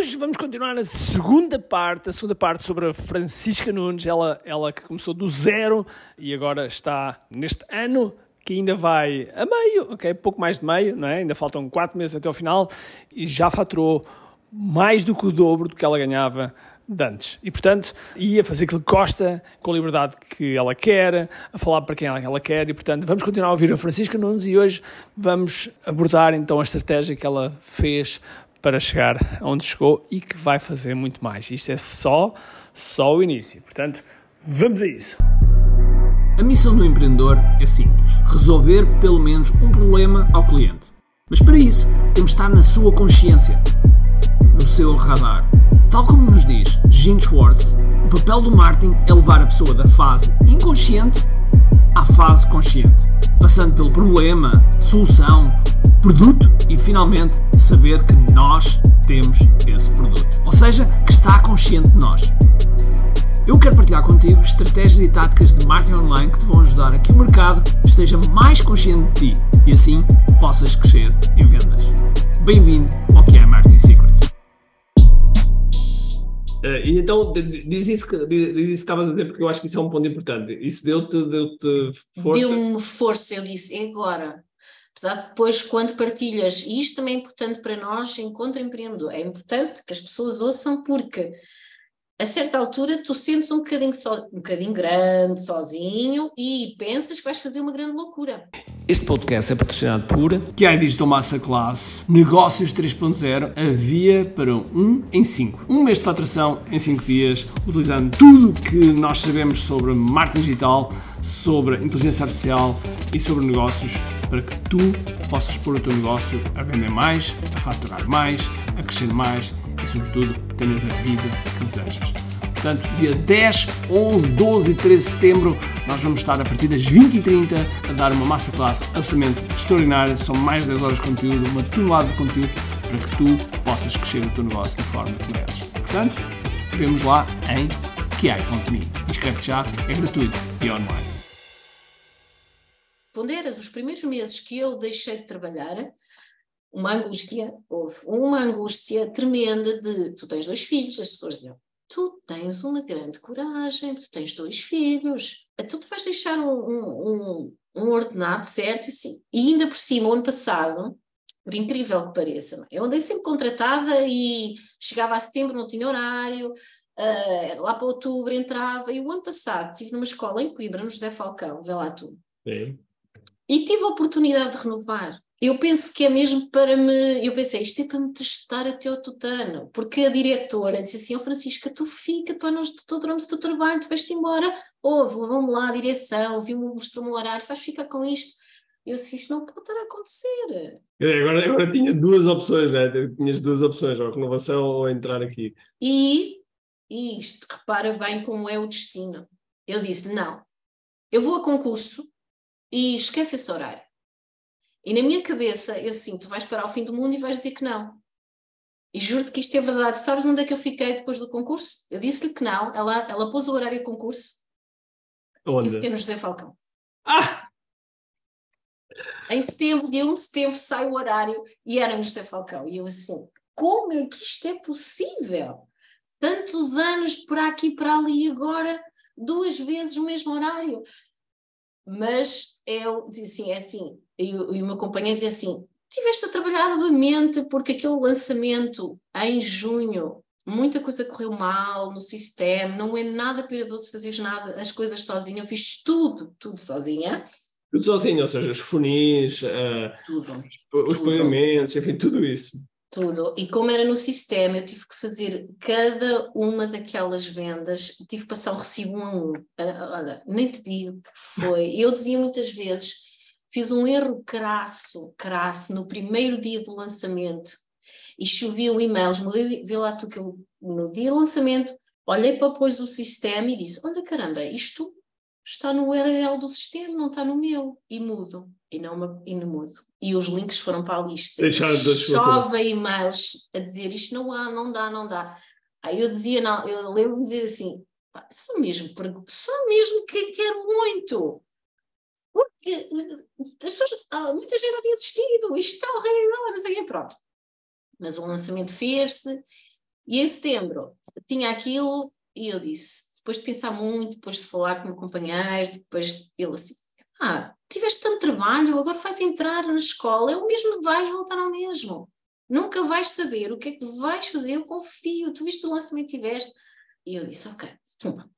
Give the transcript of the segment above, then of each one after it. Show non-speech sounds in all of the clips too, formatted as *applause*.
Hoje vamos continuar na segunda parte, a segunda parte sobre a Francisca Nunes, ela, ela que começou do zero e agora está neste ano que ainda vai a meio, ok? Pouco mais de meio, não é? Ainda faltam quatro meses até ao final e já faturou mais do que o dobro do que ela ganhava de antes. E, portanto, ia fazer aquilo que gosta, com a liberdade que ela quer, a falar para quem ela quer. E, portanto, vamos continuar a ouvir a Francisca Nunes e hoje vamos abordar então a estratégia que ela fez para chegar onde chegou e que vai fazer muito mais. Isto é só, só o início. Portanto, vamos a isso. A missão do empreendedor é simples: resolver pelo menos um problema ao cliente. Mas para isso, temos de estar na sua consciência, no seu radar. Tal como nos diz Gene Schwartz, o papel do marketing é levar a pessoa da fase inconsciente à fase consciente, passando pelo problema, solução, produto e finalmente saber que nós temos esse produto. Ou seja, que está consciente de nós. Eu quero partilhar contigo estratégias e táticas de marketing online que te vão ajudar a que o mercado esteja mais consciente de ti e assim possas crescer em vendas. Bem-vindo ao que é Marketing Secrets. Uh, e então, diz isso, que, estava a dizer, porque eu acho que isso é um ponto importante. Isso deu-te deu força? Deu-me força, eu disse, é agora. Apesar de depois, quando partilhas, e isto também é importante para nós, encontro empreendedor, é importante que as pessoas ouçam, porque a certa altura tu sentes um bocadinho, so, um bocadinho grande, sozinho, e pensas que vais fazer uma grande loucura. Este podcast é patrocinado por QI Digital Masterclass Negócios 3.0 A via para um em 5. Um mês de faturação em 5 dias, utilizando tudo que nós sabemos sobre marketing digital, sobre inteligência artificial e sobre negócios para que tu possas pôr o teu negócio a vender mais, a faturar mais, a crescer mais e, sobretudo, tenhas a vida que desejas. Portanto, dia 10, 11, 12 e 13 de setembro, nós vamos estar a partir das 20h30 a dar uma masterclass absolutamente extraordinária. São mais de 10 horas de conteúdo, uma tonelada de conteúdo para que tu possas crescer o teu negócio da forma que mereces. Portanto, vemos lá em kiai.me. Inscreve-te já, é gratuito e online. Ponderas os primeiros meses que eu deixei de trabalhar, uma angústia, houve uma angústia tremenda de tu tens dois filhos, as pessoas diziam, tu tens uma grande coragem, tu tens dois filhos, então tu vais deixar um, um, um ordenado certo e assim. E ainda por cima, o ano passado, por incrível que pareça, eu andei sempre contratada e chegava a setembro, não tinha horário, uh, lá para outubro entrava, e o ano passado estive numa escola em Coimbra, no José Falcão, vê lá tu. Sim. E tive a oportunidade de renovar eu penso que é mesmo para me. Eu pensei, isto é para me testar até ao tutano, porque a diretora disse assim: Ó oh, Francisca, tu fica, tu nós te adoramos o teu trabalho, tu vais-te embora. Ouve, levou-me lá a direção, viu-me, mostrou-me o horário, vais ficar com isto. Eu disse: Isto não pode estar a acontecer. Agora, agora tinha duas opções, né? Tinhas duas opções, ou renovação ou entrar aqui. E, e isto, repara bem como é o destino. Eu disse: Não, eu vou a concurso e esquece esse horário e na minha cabeça, eu assim, tu vais para o fim do mundo e vais dizer que não. E juro-te que isto é verdade. Sabes onde é que eu fiquei depois do concurso? Eu disse-lhe que não. Ela, ela pôs o horário de concurso. Onde? E fiquei no José Falcão. Ah! Em setembro, dia 1 de setembro, sai o horário e era no José Falcão. E eu assim, como é que isto é possível? Tantos anos por aqui e para ali e agora duas vezes o mesmo horário. Mas eu disse assim, é assim, e, e o meu companheiro dizia assim: tiveste a trabalhar arduamente porque aquele lançamento em junho, muita coisa correu mal no sistema, não é nada piradoso fazeres nada, as coisas sozinha, eu fiz tudo, tudo sozinha. Tudo sozinho, ou seja, os funis, uh, tudo, os tudo. pagamentos, enfim, tudo isso. Tudo. E como era no sistema, eu tive que fazer cada uma daquelas vendas, tive que passar um recibo um a um. Olha, nem te digo que foi. Eu dizia muitas vezes, Fiz um erro crasso, crasso, no primeiro dia do lançamento e choviam e-mails. Vê lá tu que eu, no dia do lançamento, olhei para depois do sistema e disse: Olha caramba, isto está no URL do sistema, não está no meu. E mudo. E não, e não mudo. E os links foram para a lista. Chove e-mails a dizer isto não há, não dá, não dá. Aí eu dizia, não, eu lembro-me de dizer assim, só mesmo, só mesmo que quero muito. Eh, as pessoas, ah, muita gente já tinha desistido, isto está horrível, não sei o pronto. Mas o lançamento fez-se E em setembro tinha aquilo e eu disse, depois de pensar muito, depois de falar com o meu companheiro, depois ele assim, ah, tiveste tanto trabalho, agora vais entrar na escola, é o mesmo que vais voltar ao mesmo. Nunca vais saber o que é que vais fazer, eu confio, tu viste o lançamento que tiveste. E eu disse, ok, toma.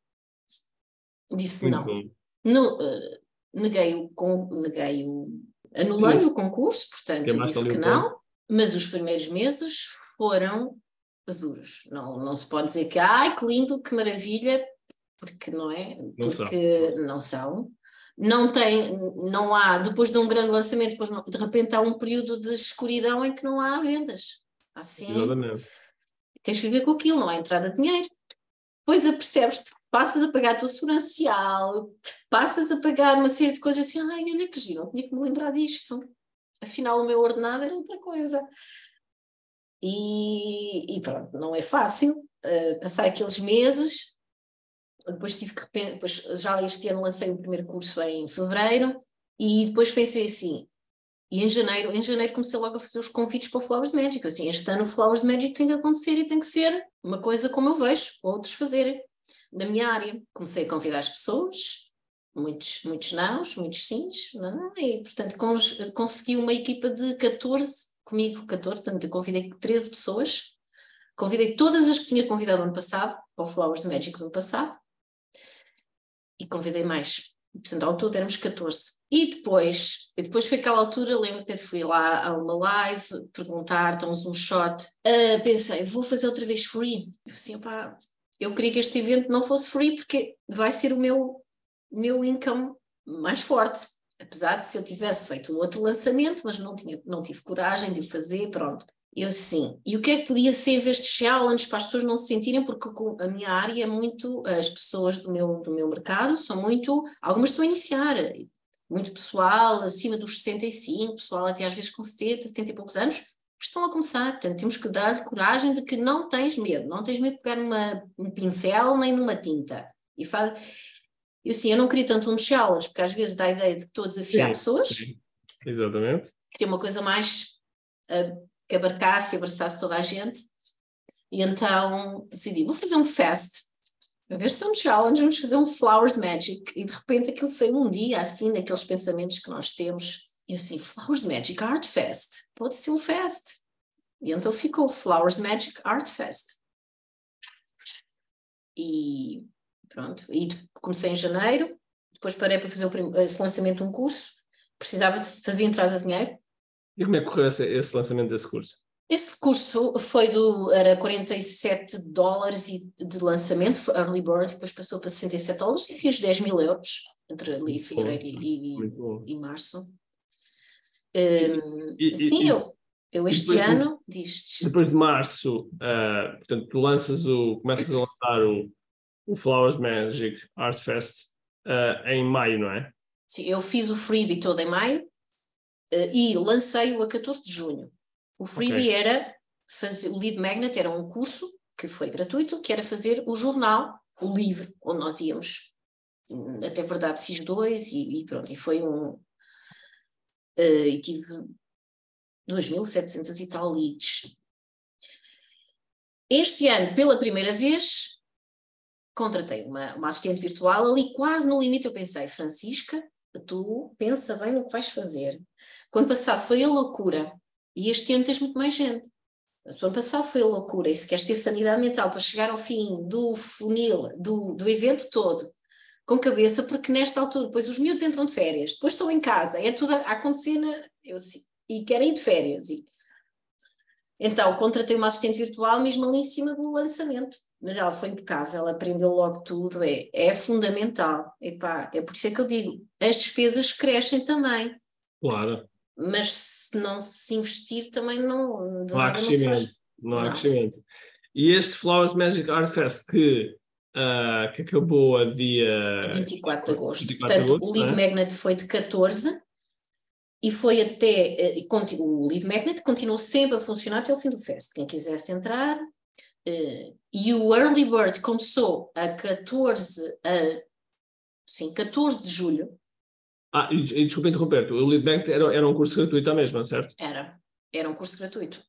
Disse Muito não. No, uh, neguei o, com, neguei o anulei o concurso, portanto disse que não, mas os primeiros meses foram duros. Não, não se pode dizer que, ai, que lindo, que maravilha, porque não é, porque não são. Não tem, não há, depois de um grande lançamento, depois não, de repente há um período de escuridão em que não há vendas. Assim, Exatamente. tens que viver com aquilo, não há entrada de dinheiro. Depois apercebes-te passas a pagar a tua segurança social, passas a pagar uma série de coisas assim, ai, olha que giro, não tinha que me lembrar disto. Afinal, o meu ordenado era outra coisa. E, e pronto, não é fácil uh, passar aqueles meses depois tive que depois, já este ano lancei o primeiro curso em fevereiro e depois pensei assim, e em janeiro, em janeiro comecei logo a fazer os convites para o Flowers Magic, assim, este ano o Flowers Magic tem que acontecer e tem que ser uma coisa como eu vejo outros fazerem na minha área. Comecei a convidar as pessoas, muitos, muitos nãos, muitos sims, não, e portanto cons consegui uma equipa de 14, comigo 14, portanto eu convidei 13 pessoas, convidei todas as que tinha convidado ano passado, para o Flowers Magic do ano passado, e convidei mais. Portanto, ao todo éramos 14. E depois, depois foi aquela altura, lembro-te, fui lá a uma live, perguntar, damos um shot. Uh, pensei, vou fazer outra vez free. Eu assim, pá, eu queria que este evento não fosse free porque vai ser o meu, meu income mais forte. Apesar de se eu tivesse feito um outro lançamento, mas não, tinha, não tive coragem de o fazer, pronto. Eu sim. E o que é que podia ser em vez de challenge para as pessoas não se sentirem, porque a minha área é muito, as pessoas do meu, do meu mercado são muito, algumas estão a iniciar, muito pessoal, acima dos 65, pessoal até às vezes com 70, 70 e poucos anos, que estão a começar. Portanto, temos que dar coragem de que não tens medo, não tens medo de pegar numa, um pincel nem numa tinta. E faz... Eu sim, eu não queria tanto um challenge, porque às vezes dá a ideia de que estou a desafiar sim, pessoas. Sim. Exatamente. Queria uma coisa mais uh, que abarcasse e abraçasse toda a gente. E então decidi, vou fazer um fest. Em vez de ser um challenge, vamos fazer um Flowers Magic. E de repente aquilo saiu um dia, assim, naqueles pensamentos que nós temos. E eu assim, Flowers Magic Art Fest. Pode ser um fest. E então ficou Flowers Magic Art Fest. E pronto. E comecei em janeiro. Depois parei para fazer esse lançamento de um curso. Precisava de fazer entrada de dinheiro. E como é que correu esse, esse lançamento desse curso? Esse curso foi do, era 47 dólares de lançamento, early bird, depois passou para 67 dólares e fiz 10 mil euros entre ali fevereiro e, e, março. Um, e, sim, eu, eu este ano, diz Depois de março, uh, portanto, tu lanças o, começas a lançar o, o Flowers Magic Art Fest uh, em maio, não é? Sim, eu fiz o freebie todo em maio, e lancei-o a 14 de junho. O freebie okay. era fazer, o Lead Magnet era um curso que foi gratuito, que era fazer o jornal, o livro, onde nós íamos. Até verdade, fiz dois e, e pronto, e foi um. Uh, e tive 2.700 e tal leads. Este ano, pela primeira vez, contratei uma, uma assistente virtual ali quase no limite. Eu pensei, Francisca, tu pensa bem no que vais fazer. Quando passado foi a loucura, e este ano tens muito mais gente. O ano passado foi a loucura, e se queres ter sanidade mental para chegar ao fim do funil, do, do evento todo, com cabeça, porque nesta altura, depois os miúdos entram de férias, depois estão em casa, é tudo a acontecer eu, e querem ir de férias. E, então, contratei uma assistente virtual mesmo ali em cima do lançamento mas ela foi impecável, ela aprendeu logo tudo, é, é fundamental. Epá, é por isso é que eu digo, as despesas crescem também. Claro. Mas se não se investir também não, não há crescimento. Não, há crescimento. E este Flowers Magic Art Fest que, uh, que acabou a dia 24 de agosto. 24 Portanto, de agosto, o Lead é? Magnet foi de 14 e foi até. Uh, o Lead Magnet continuou sempre a funcionar até o fim do fest. Quem quisesse entrar, Uh, e o Early Bird começou a 14, a, sim, 14 de julho. Ah, e, e desculpa interromper, o Lead Bank era, era um curso gratuito à mesma, certo? Era, era um curso gratuito.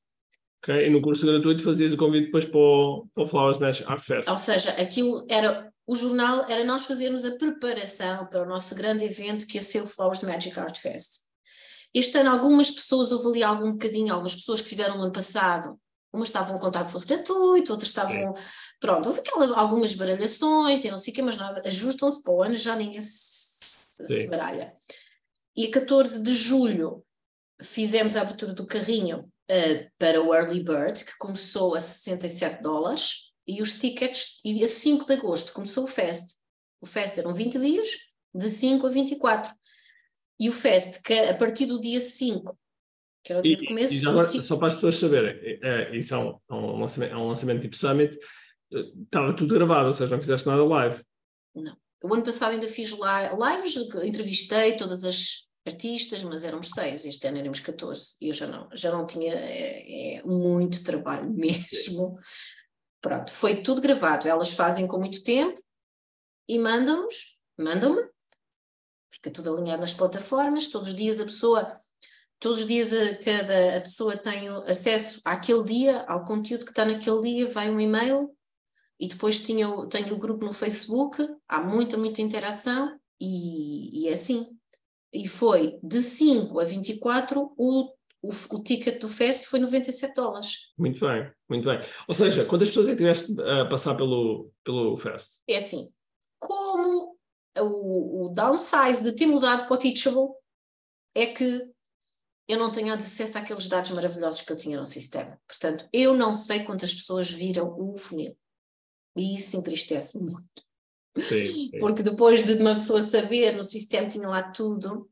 Okay? E no curso gratuito fazias o convite depois para o, para o Flowers Magic Art Fest. Ou seja, aquilo era o jornal, era nós fazermos a preparação para o nosso grande evento que ia ser o Flowers Magic Art Fest. Este ano algumas pessoas, houve ali algum bocadinho, algumas pessoas que fizeram no ano passado, umas estavam a contar que fosse gratuito, outras estavam, Sim. pronto, houve aquela, algumas baralhações e não sei o que, mas nada, ajustam-se para o ano, já ninguém se, se baralha. E a 14 de julho fizemos a abertura do carrinho uh, para o Early Bird, que começou a 67 dólares, e os tickets, e a 5 de agosto começou o Fest. O Fest eram 20 dias, de 5 a 24. E o Fest, que a partir do dia 5, que era o dia e, de começo. E agora, só para as pessoas saberem, é, é, isso é um, é um, lançamento, é um lançamento tipo Summit, eh, estava tudo gravado, ou seja, não fizeste nada live. Não. O ano passado ainda fiz lives, entrevistei todas as artistas, mas éramos seis, este ano éramos 14, e eu já não, já não tinha é, é muito trabalho *laughs* mesmo. Pronto, foi tudo gravado, elas fazem com muito tempo e mandam-nos, mandam-me, fica tudo alinhado nas plataformas, todos os dias a pessoa, todos os dias a, cada a pessoa tem acesso àquele dia, ao conteúdo que está naquele dia, vai um e-mail e depois tinha, tenho o grupo no Facebook, há muita, muita interação e, e é assim, e foi de 5 a 24 o, o, o ticket do Fest foi 97 dólares. Muito bem, muito bem. Ou seja, quantas pessoas é que tiveste a passar pelo, pelo Fest? É assim, como o, o downsize de ter mudado para o Teachable é que eu não tenho acesso àqueles dados maravilhosos que eu tinha no sistema. Portanto, eu não sei quantas pessoas viram o funil. E isso entristece muito. Sim, sim. Porque depois de uma pessoa saber, no sistema tinha lá tudo.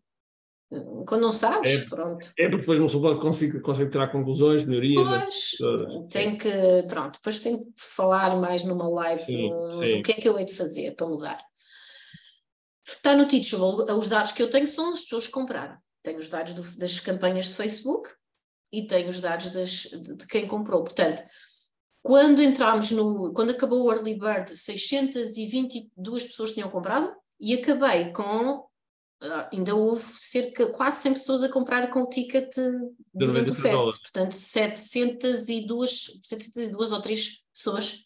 Quando não sabes, é, pronto. É porque depois uma pessoa consegue, consegue tirar conclusões, melhorias. Pois, tem que, pronto, depois tem que falar mais numa live sim, o que é que eu hei de fazer para mudar. Está no Teachable, os dados que eu tenho são as pessoas que compraram. Tenho os dados do, das campanhas de Facebook e tenho os dados das, de, de quem comprou. Portanto, quando entramos no, quando acabou o Early Bird, 622 pessoas tinham comprado e acabei com, uh, ainda houve cerca, quase 100 pessoas a comprar com o ticket durante o fest, dólares. portanto 702, 702 ou 3 pessoas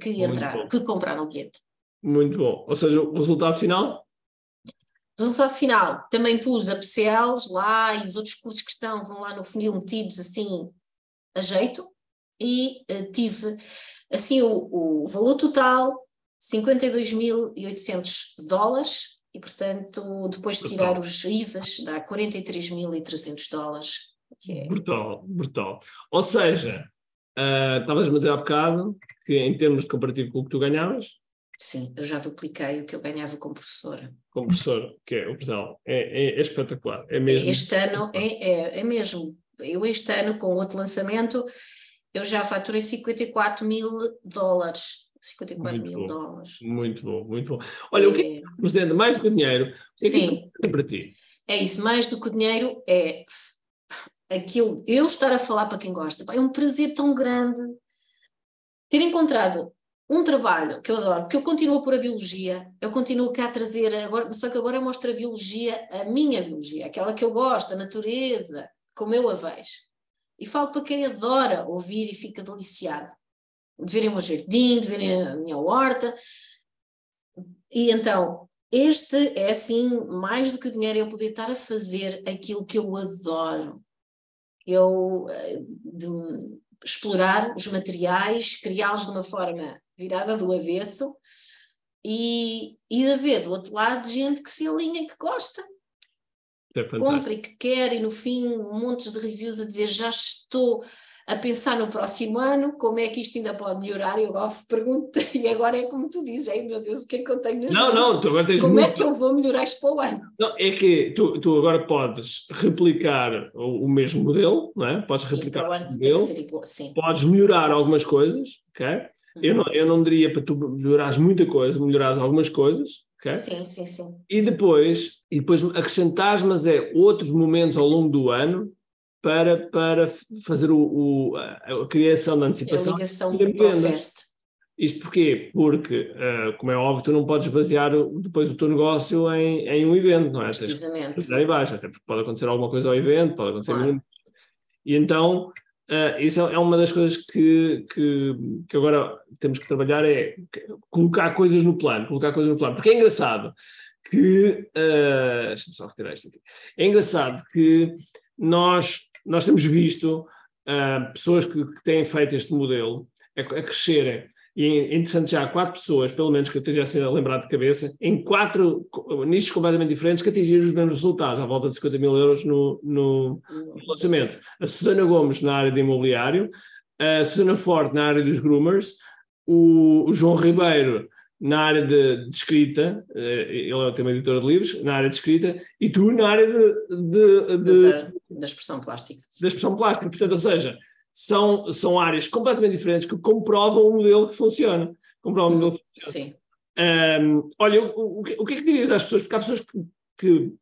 que entraram, que compraram o bilhete. Muito bom, ou seja, o resultado final? Resultado final, também pus a PCLs lá e os outros cursos que estão vão lá no funil metidos assim a jeito, e uh, tive assim o, o valor total 52.800 dólares e portanto depois de tirar os IVAs dá 43.300 dólares. É... Brutal, brutal. Ou seja, uh, estavas-me a dizer há bocado que em termos de comparativo com o que tu ganhavas, Sim, eu já dupliquei o que eu ganhava como professora. Como professora, que é o brutal. É, é, é, espetacular. É mesmo. Este ano é, é, é mesmo. Eu este ano, com outro lançamento, eu já faturei 54 mil dólares. 54 muito mil bom, dólares. Muito bom, muito bom. Olha, é... o que é, Presidente, mais do que o dinheiro, o que é Sim. que para ti? É isso, mais do que o dinheiro é aquilo, eu estar a falar para quem gosta. É um prazer tão grande ter encontrado um trabalho que eu adoro, porque eu continuo por a biologia, eu continuo cá a trazer, agora, só que agora eu mostro a biologia, a minha biologia, aquela que eu gosto, a natureza, como eu a vejo. E falo para quem adora ouvir e fica deliciado. De verem o meu jardim, de verem a minha horta. E então, este é assim, mais do que o dinheiro, eu poder estar a fazer aquilo que eu adoro. Eu, eh, de explorar os materiais, criá-los de uma forma virada do avesso e, e de haver do outro lado gente que se alinha, que gosta. É compra e que quer, e no fim, montes de reviews a dizer já estou a pensar no próximo ano, como é que isto ainda pode melhorar? E eu pergunto, *laughs* e agora é como tu dizes, ai meu Deus, o que é que eu tenho Não, não, tu agora tens Como é muito... é que eu vou melhorar isto para o ano? Não, é que tu, tu agora podes replicar o, o mesmo modelo, não é? Podes sim, replicar o, ano modelo, igual, podes melhorar algumas coisas, ok? Uhum. Eu, não, eu não diria para tu melhorares muita coisa, melhorares algumas coisas, Okay? Sim, sim, sim. E depois, e depois acrescentar, mas é outros momentos ao longo do ano para, para fazer o, o a, criação da antecipação. A ligação para o fest. Isto porquê? Porque, uh, como é óbvio, tu não podes basear depois o teu negócio em, em um evento, não é? Precisamente. Baixo, até porque pode acontecer alguma coisa ao evento, pode acontecer. Claro. E então, uh, isso é uma das coisas que, que, que, agora temos que trabalhar, é colocar coisas no plano, colocar coisas no plano, porque é engraçado que, uh, deixa-me só retirar isto aqui, é engraçado que nós, nós temos visto uh, pessoas que, que, têm feito este modelo a, a crescerem e é interessante já quatro pessoas, pelo menos que eu esteja assim a lembrar de cabeça, em quatro nichos completamente diferentes que atingiram os mesmos resultados, à volta de 50 mil euros no, no, no lançamento. A Susana Gomes na área de imobiliário, a Susana Forte na área dos groomers, o, o João Ribeiro na área de, de, escrita, eh, ele é o tema editor de livros, na área de escrita, e tu na área de, de, de da expressão plástica. Da expressão plástica, portanto, ou seja, são, são áreas completamente diferentes que comprovam o modelo que funciona. Comprovam o modelo que funciona. Sim. Um, olha, o, o, o, que é que dirias às pessoas? Porque há pessoas que, que,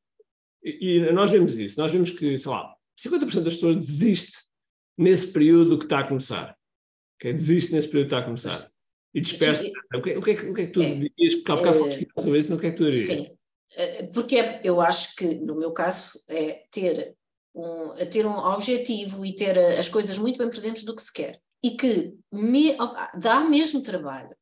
E nós vemos isso. Nós vemos que, sei lá, 50% das pessoas desiste nesse período que está a começar. Okay? Desiste nesse período que está a começar. E dispersa. O que, o, que é, o que é que tu é, dirias? Porque há bocado é, sobre isso, não o que é que tu dirias? Sim. Eh, porque é, eu acho que, no meu caso, é ter um, ter um objetivo e ter as coisas muito bem presentes do que se quer. E que me, dá mesmo trabalho.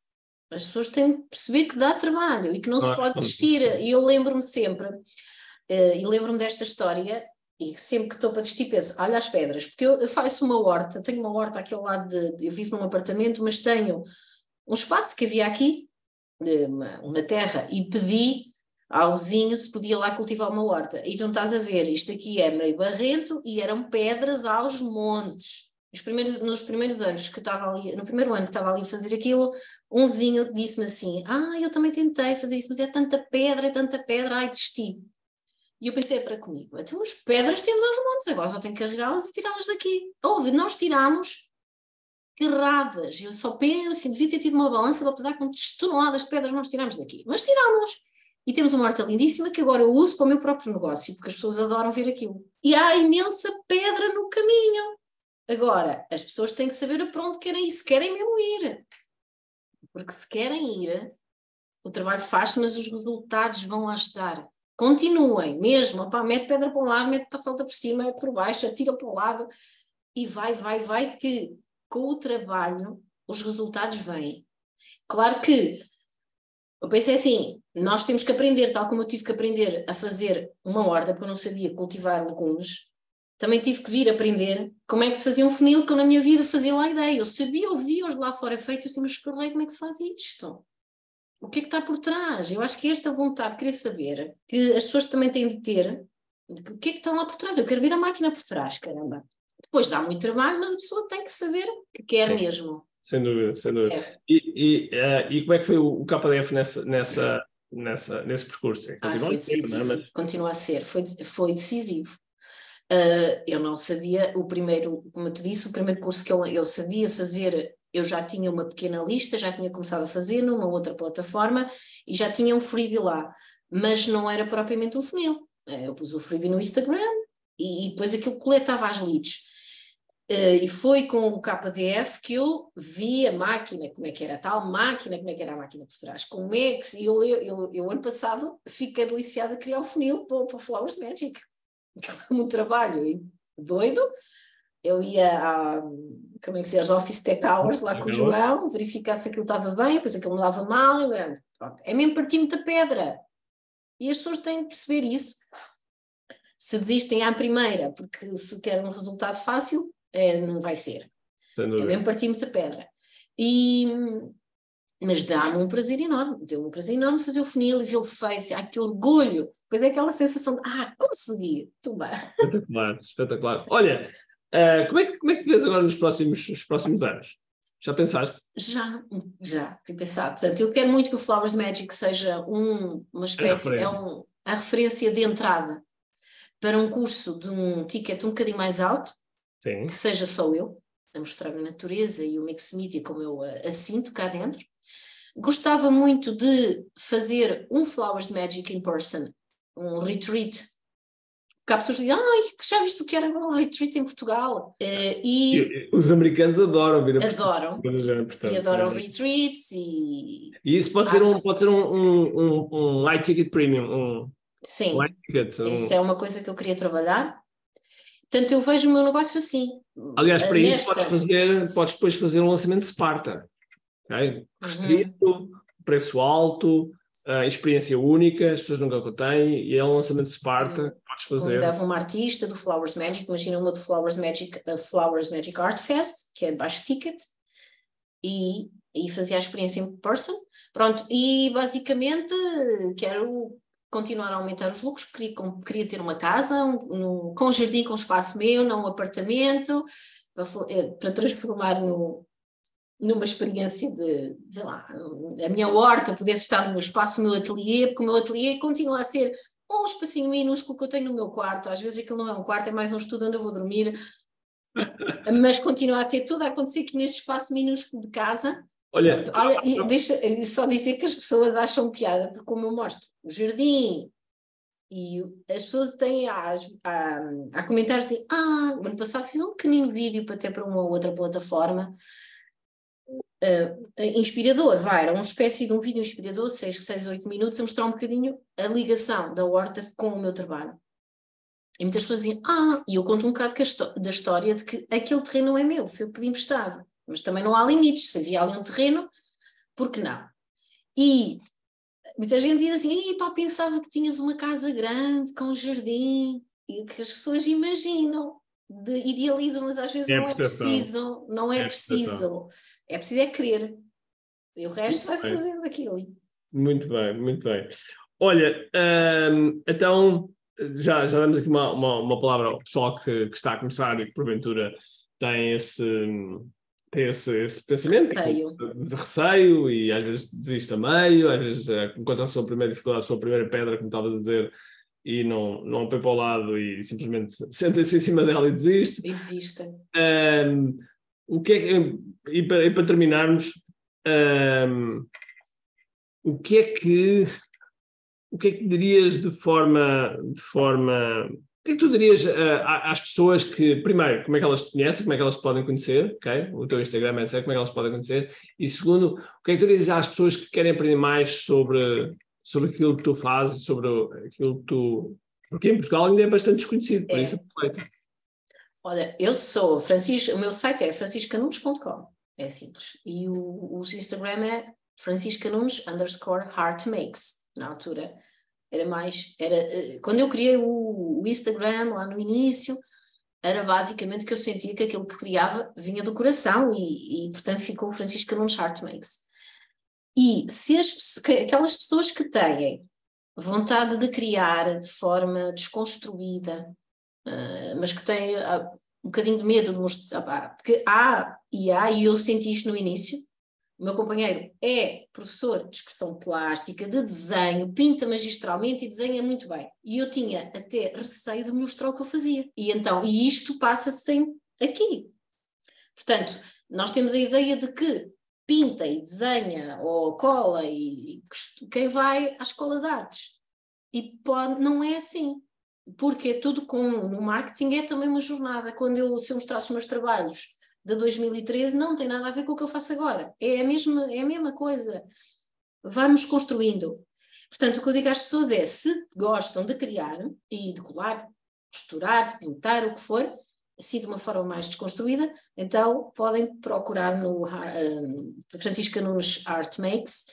As pessoas têm que perceber que dá trabalho e que não se pode desistir. E eu lembro-me sempre, uh, e lembro-me desta história, e sempre que estou para desistir penso, olha as pedras, porque eu, faço uma horta, tenho uma horta aqui ao lado de, de, eu vivo num apartamento, mas tenho um espaço que havia aqui, uma, uma terra, e pedi ao vizinho se podia lá cultivar uma horta. E tu não estás a ver, isto aqui é meio barrento e eram pedras aos montes. Nos primeiros, nos primeiros anos que estava ali, no primeiro ano que estava ali a fazer aquilo, um vizinho disse-me assim: Ah, eu também tentei fazer isso, mas é tanta pedra, é tanta pedra, ai, desisti. E eu pensei para comigo: então, as pedras temos aos montes, agora só tenho que carregá-las e tirá-las daqui. Ouve, nós tirámos terradas. Eu só penso devia ter tido uma balança para pesar quantas toneladas de pedras nós tiramos daqui. Mas tirámos. E temos uma horta lindíssima que agora eu uso para o meu próprio negócio, porque as pessoas adoram ver aquilo. E há imensa pedra no caminho. Agora, as pessoas têm que saber para onde querem ir, se querem mesmo ir. Porque se querem ir, o trabalho faz-se, mas os resultados vão lá estar. Continuem, mesmo, opa, mete pedra para um lado, mete para salta por cima, mete por baixo, atira para o lado, e vai, vai, vai, que com o trabalho os resultados vêm. Claro que eu pensei assim, nós temos que aprender, tal como eu tive que aprender a fazer uma horta, porque eu não sabia cultivar legumes, também tive que vir aprender como é que se fazia um funil, que eu na minha vida fazia lá ideia. Eu sabia, ouvia os lá fora feitos, eu disse, mas carrei, como é que se faz isto? O que é que está por trás? Eu acho que esta vontade de querer saber, que as pessoas também têm de ter, o que é que está lá por trás? Eu quero ver a máquina por trás, caramba. Depois dá muito trabalho, mas a pessoa tem que saber que quer mesmo. Sem dúvida, sem dúvida. É. E, e, uh, e como é que foi o, KDF nessa, nessa, nessa, nesse percurso? Ah, foi decisivo. Mas... Continua a ser, foi, foi decisivo. Uh, eu não sabia, o primeiro, como eu te disse, o primeiro curso que eu, eu sabia fazer, eu já tinha uma pequena lista, já tinha começado a fazer numa outra plataforma e já tinha um freebie lá, mas não era propriamente um funil. Uh, eu pus o freebie no Instagram e, e depois aquilo coletava as leads. Uh, e foi com o KDF que eu vi a máquina, como é que era a tal máquina, como é que era a máquina por trás, como é que se eu, eu, eu, eu ano passado fiquei deliciada a criar o funil para, para Flowers Magic, *laughs* um trabalho doido, eu ia a, como é que se as Office Tech Hours lá com o João, verificar se aquilo estava bem, depois aquilo não dava mal, pronto, é mesmo partir muita pedra, e as pessoas têm que perceber isso, se desistem à primeira, porque se querem um resultado fácil, é, não vai ser. É mesmo partimos a pedra. E, mas dá-me um prazer enorme, deu-me um prazer enorme fazer o funil e vê-lo feio, assim, ai que orgulho, depois é aquela sensação de, ah, consegui, tudo. Espetacular, espetacular. Olha, uh, como, é que, como é que vês agora nos próximos, nos próximos anos? Já pensaste? Já, já, fui pensar. Portanto, eu quero muito que o Flowers Magic seja um, uma espécie, é, é um, a referência de entrada para um curso de um ticket um bocadinho mais alto, Sim. que seja só eu, a mostrar a natureza e o mix media como eu a, a sinto cá dentro. Gostava muito de fazer um Flowers Magic in person, um retreat. Porque há pessoas que dizem, ai, já viste o que era um retreat em Portugal? Uh, e, os americanos adoram vir a Adoram. e adoram sim. retreats e... E isso pode ser um, pode ser um, um, um, um ticket premium, um... Sim, ticket, um... isso é uma coisa que eu queria trabalhar Portanto, eu vejo o meu negócio assim. Aliás, para Nesta... isso podes, fazer, podes depois fazer um lançamento de Sparta. Okay? Restrito, uhum. preço alto, uh, experiência única, as pessoas nunca o têm, e é um lançamento de Sparta, uhum. podes fazer. Convidava uma artista do Flowers Magic, imagina uma do Flowers Magic, uh, Flowers Magic Art Fest, que é de baixo ticket, e, e fazia a experiência em person. Pronto, e basicamente quero continuar a aumentar os lucros, queria, queria ter uma casa um, um, com um jardim, com um espaço meu, não um apartamento, para, eh, para transformar no, numa experiência de, sei lá, a minha horta pudesse estar no meu espaço, no meu ateliê, porque o meu ateliê continua a ser um espacinho minúsculo que eu tenho no meu quarto. Às vezes aquilo não é um quarto, é mais um estudo onde eu vou dormir. *laughs* Mas continua a ser tudo a acontecer aqui neste espaço minúsculo de casa. Olha, Olha deixa só dizer que as pessoas acham piada, porque como eu mostro o jardim e as pessoas têm a, a, a comentar assim: ah, o ano passado fiz um pequenino vídeo para ter para uma ou outra plataforma uh, inspirador, vai, era uma espécie de um vídeo inspirador, 6, 6, 8 minutos, a mostrar um bocadinho a ligação da horta com o meu trabalho. E muitas pessoas diziam, ah, e eu conto um bocado da história de que aquele terreno não é meu, foi eu que pedi emprestado. Mas também não há limites, se havia ali um terreno, por que não? E muita gente diz assim, pá, pensava que tinhas uma casa grande, com um jardim, e que as pessoas imaginam, de, idealizam, mas às vezes é não é preciso, não é, é preciso. É preciso é querer. E o resto vai-se fazendo aquilo. Muito bem, muito bem. Olha, hum, então já, já damos aqui uma, uma, uma, palavra ao pessoal que, que está a começar e que porventura tem esse, tem esse, esse pensamento receio. de receio e às vezes desiste a meio, às vezes eh, encontra a sua primeira dificuldade, a sua primeira pedra, como estavas a dizer, e não, não põe para o lado e simplesmente *laughs* senta-se em cima dela e desiste. E desiste. Um, o que é que, e, para, e para terminarmos, um, o que é que o que é que dirias de forma de forma o que é que tu dirias uh, às pessoas que, primeiro, como é que elas te conhecem, como é que elas te podem conhecer, ok? O teu Instagram, etc., como é que elas te podem conhecer? E segundo, o que é que tu dirias às pessoas que querem aprender mais sobre, sobre aquilo que tu fazes, sobre aquilo que tu. Porque em Portugal ainda é bastante desconhecido, por é. isso aproveita. Olha, eu sou Francisco, o meu site é franciscanunes.com, é simples. E o, o Instagram é franciscanunes underscore heartmakes. Na altura era mais, era, eh, quando eu criei o, o Instagram lá no início, era basicamente que eu sentia que aquilo que criava vinha do coração e, e portanto ficou o Francisco Nunes Heartmakes. E se as, aquelas pessoas que têm vontade de criar de forma desconstruída, uh, mas que têm uh, um bocadinho de medo de mostrar, porque há e há, e eu senti isto no início, o meu companheiro é professor de expressão plástica, de desenho, pinta magistralmente e desenha muito bem. E eu tinha até receio de mostrar o que eu fazia. E então, e isto passa-se aqui. Portanto, nós temos a ideia de que pinta e desenha ou cola e quem vai à escola de artes. E pode, não é assim. Porque é tudo com no marketing é também uma jornada. Quando eu se eu mostrasse os meus trabalhos de 2013 não tem nada a ver com o que eu faço agora. É a mesma, é a mesma coisa. Vamos construindo. Portanto, o que eu digo às pessoas é: se gostam de criar e de colar, costurar, pintar, o que for, assim de uma forma mais desconstruída, então podem procurar no uh, Francisca Nunes Art Makes,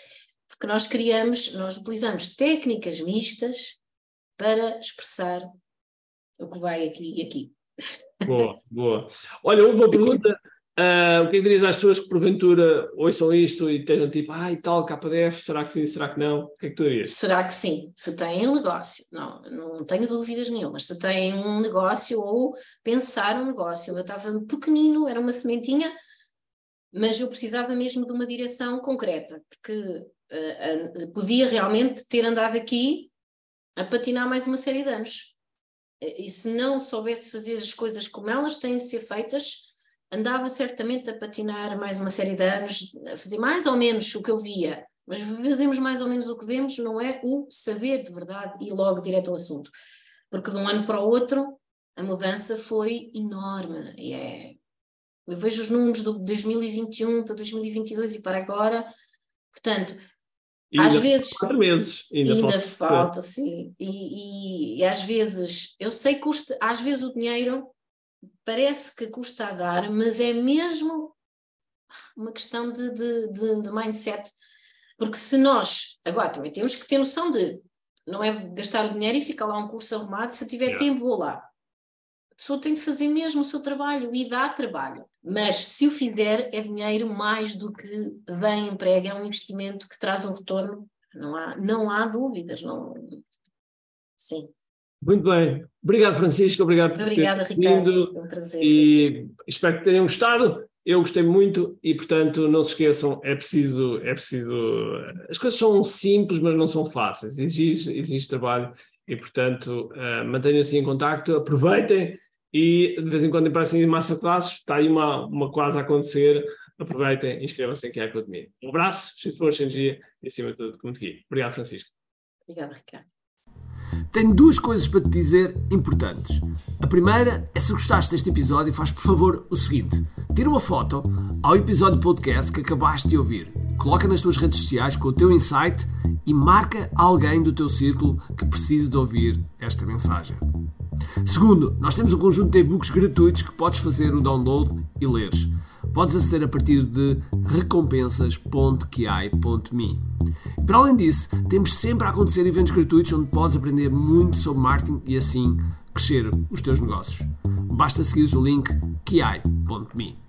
porque nós criamos, nós utilizamos técnicas mistas para expressar o que vai aqui e aqui. Boa, boa. Olha, uma pergunta. Uh, o que é que dirias às pessoas que porventura ouçam isto e estejam tipo, ai ah, tal, KDF, será que sim, será que não? O que é que tu dirias? Será que sim? Se têm um negócio, não, não tenho dúvidas nenhumas, se têm um negócio ou pensar um negócio. Eu estava pequenino, era uma sementinha, mas eu precisava mesmo de uma direção concreta, porque uh, uh, podia realmente ter andado aqui a patinar mais uma série de anos e se não soubesse fazer as coisas como elas têm de ser feitas, andava certamente a patinar mais uma série de anos, a fazer mais ou menos o que eu via. Mas fazemos mais ou menos o que vemos, não é o saber de verdade e logo direto ao assunto. Porque de um ano para o outro, a mudança foi enorme. E é... Eu vejo os números de 2021 para 2022 e para agora. Portanto, e às vezes quatro meses ainda, ainda falta, falta sim e, e, e, às vezes eu sei que custa às vezes o dinheiro parece que custa a dar, mas é mesmo uma questão de, de, de, de mindset. Porque se nós, agora também temos que ter noção de não é gastar o dinheiro e ficar lá um curso arrumado, se eu tiver yeah. tempo vou lá. A pessoa tem de fazer mesmo o seu trabalho e dá trabalho. Mas se o fizer, é dinheiro mais do que vem emprego, é um investimento que traz um retorno, não há, não há dúvidas. Não... Sim. Muito bem. Obrigado, Francisco. Obrigado por Obrigada, ter Ricardo. Vindo. um prazer. E espero que tenham gostado. Eu gostei muito e, portanto, não se esqueçam, é preciso, é preciso. As coisas são simples, mas não são fáceis. Exige, exige trabalho e, portanto, uh, mantenham-se em contacto, aproveitem e de vez em quando aparecem em massa classes, está aí uma, uma quase a acontecer. Aproveitem e inscrevam-se em que é Academia. Um abraço, cheio de força, energia e, acima de tudo, como te Obrigado, Francisco. Obrigada, Ricardo. Tenho duas coisas para te dizer importantes. A primeira é se gostaste deste episódio, faz por favor o seguinte: tira uma foto ao episódio podcast que acabaste de ouvir, coloca nas tuas redes sociais com o teu insight e marca alguém do teu círculo que precise de ouvir esta mensagem. Segundo, nós temos um conjunto de e-books gratuitos que podes fazer o download e leres. Podes aceder a partir de recompensas.ki.me. Para além disso, temos sempre a acontecer eventos gratuitos onde podes aprender muito sobre marketing e assim crescer os teus negócios. Basta seguir o link ki.me.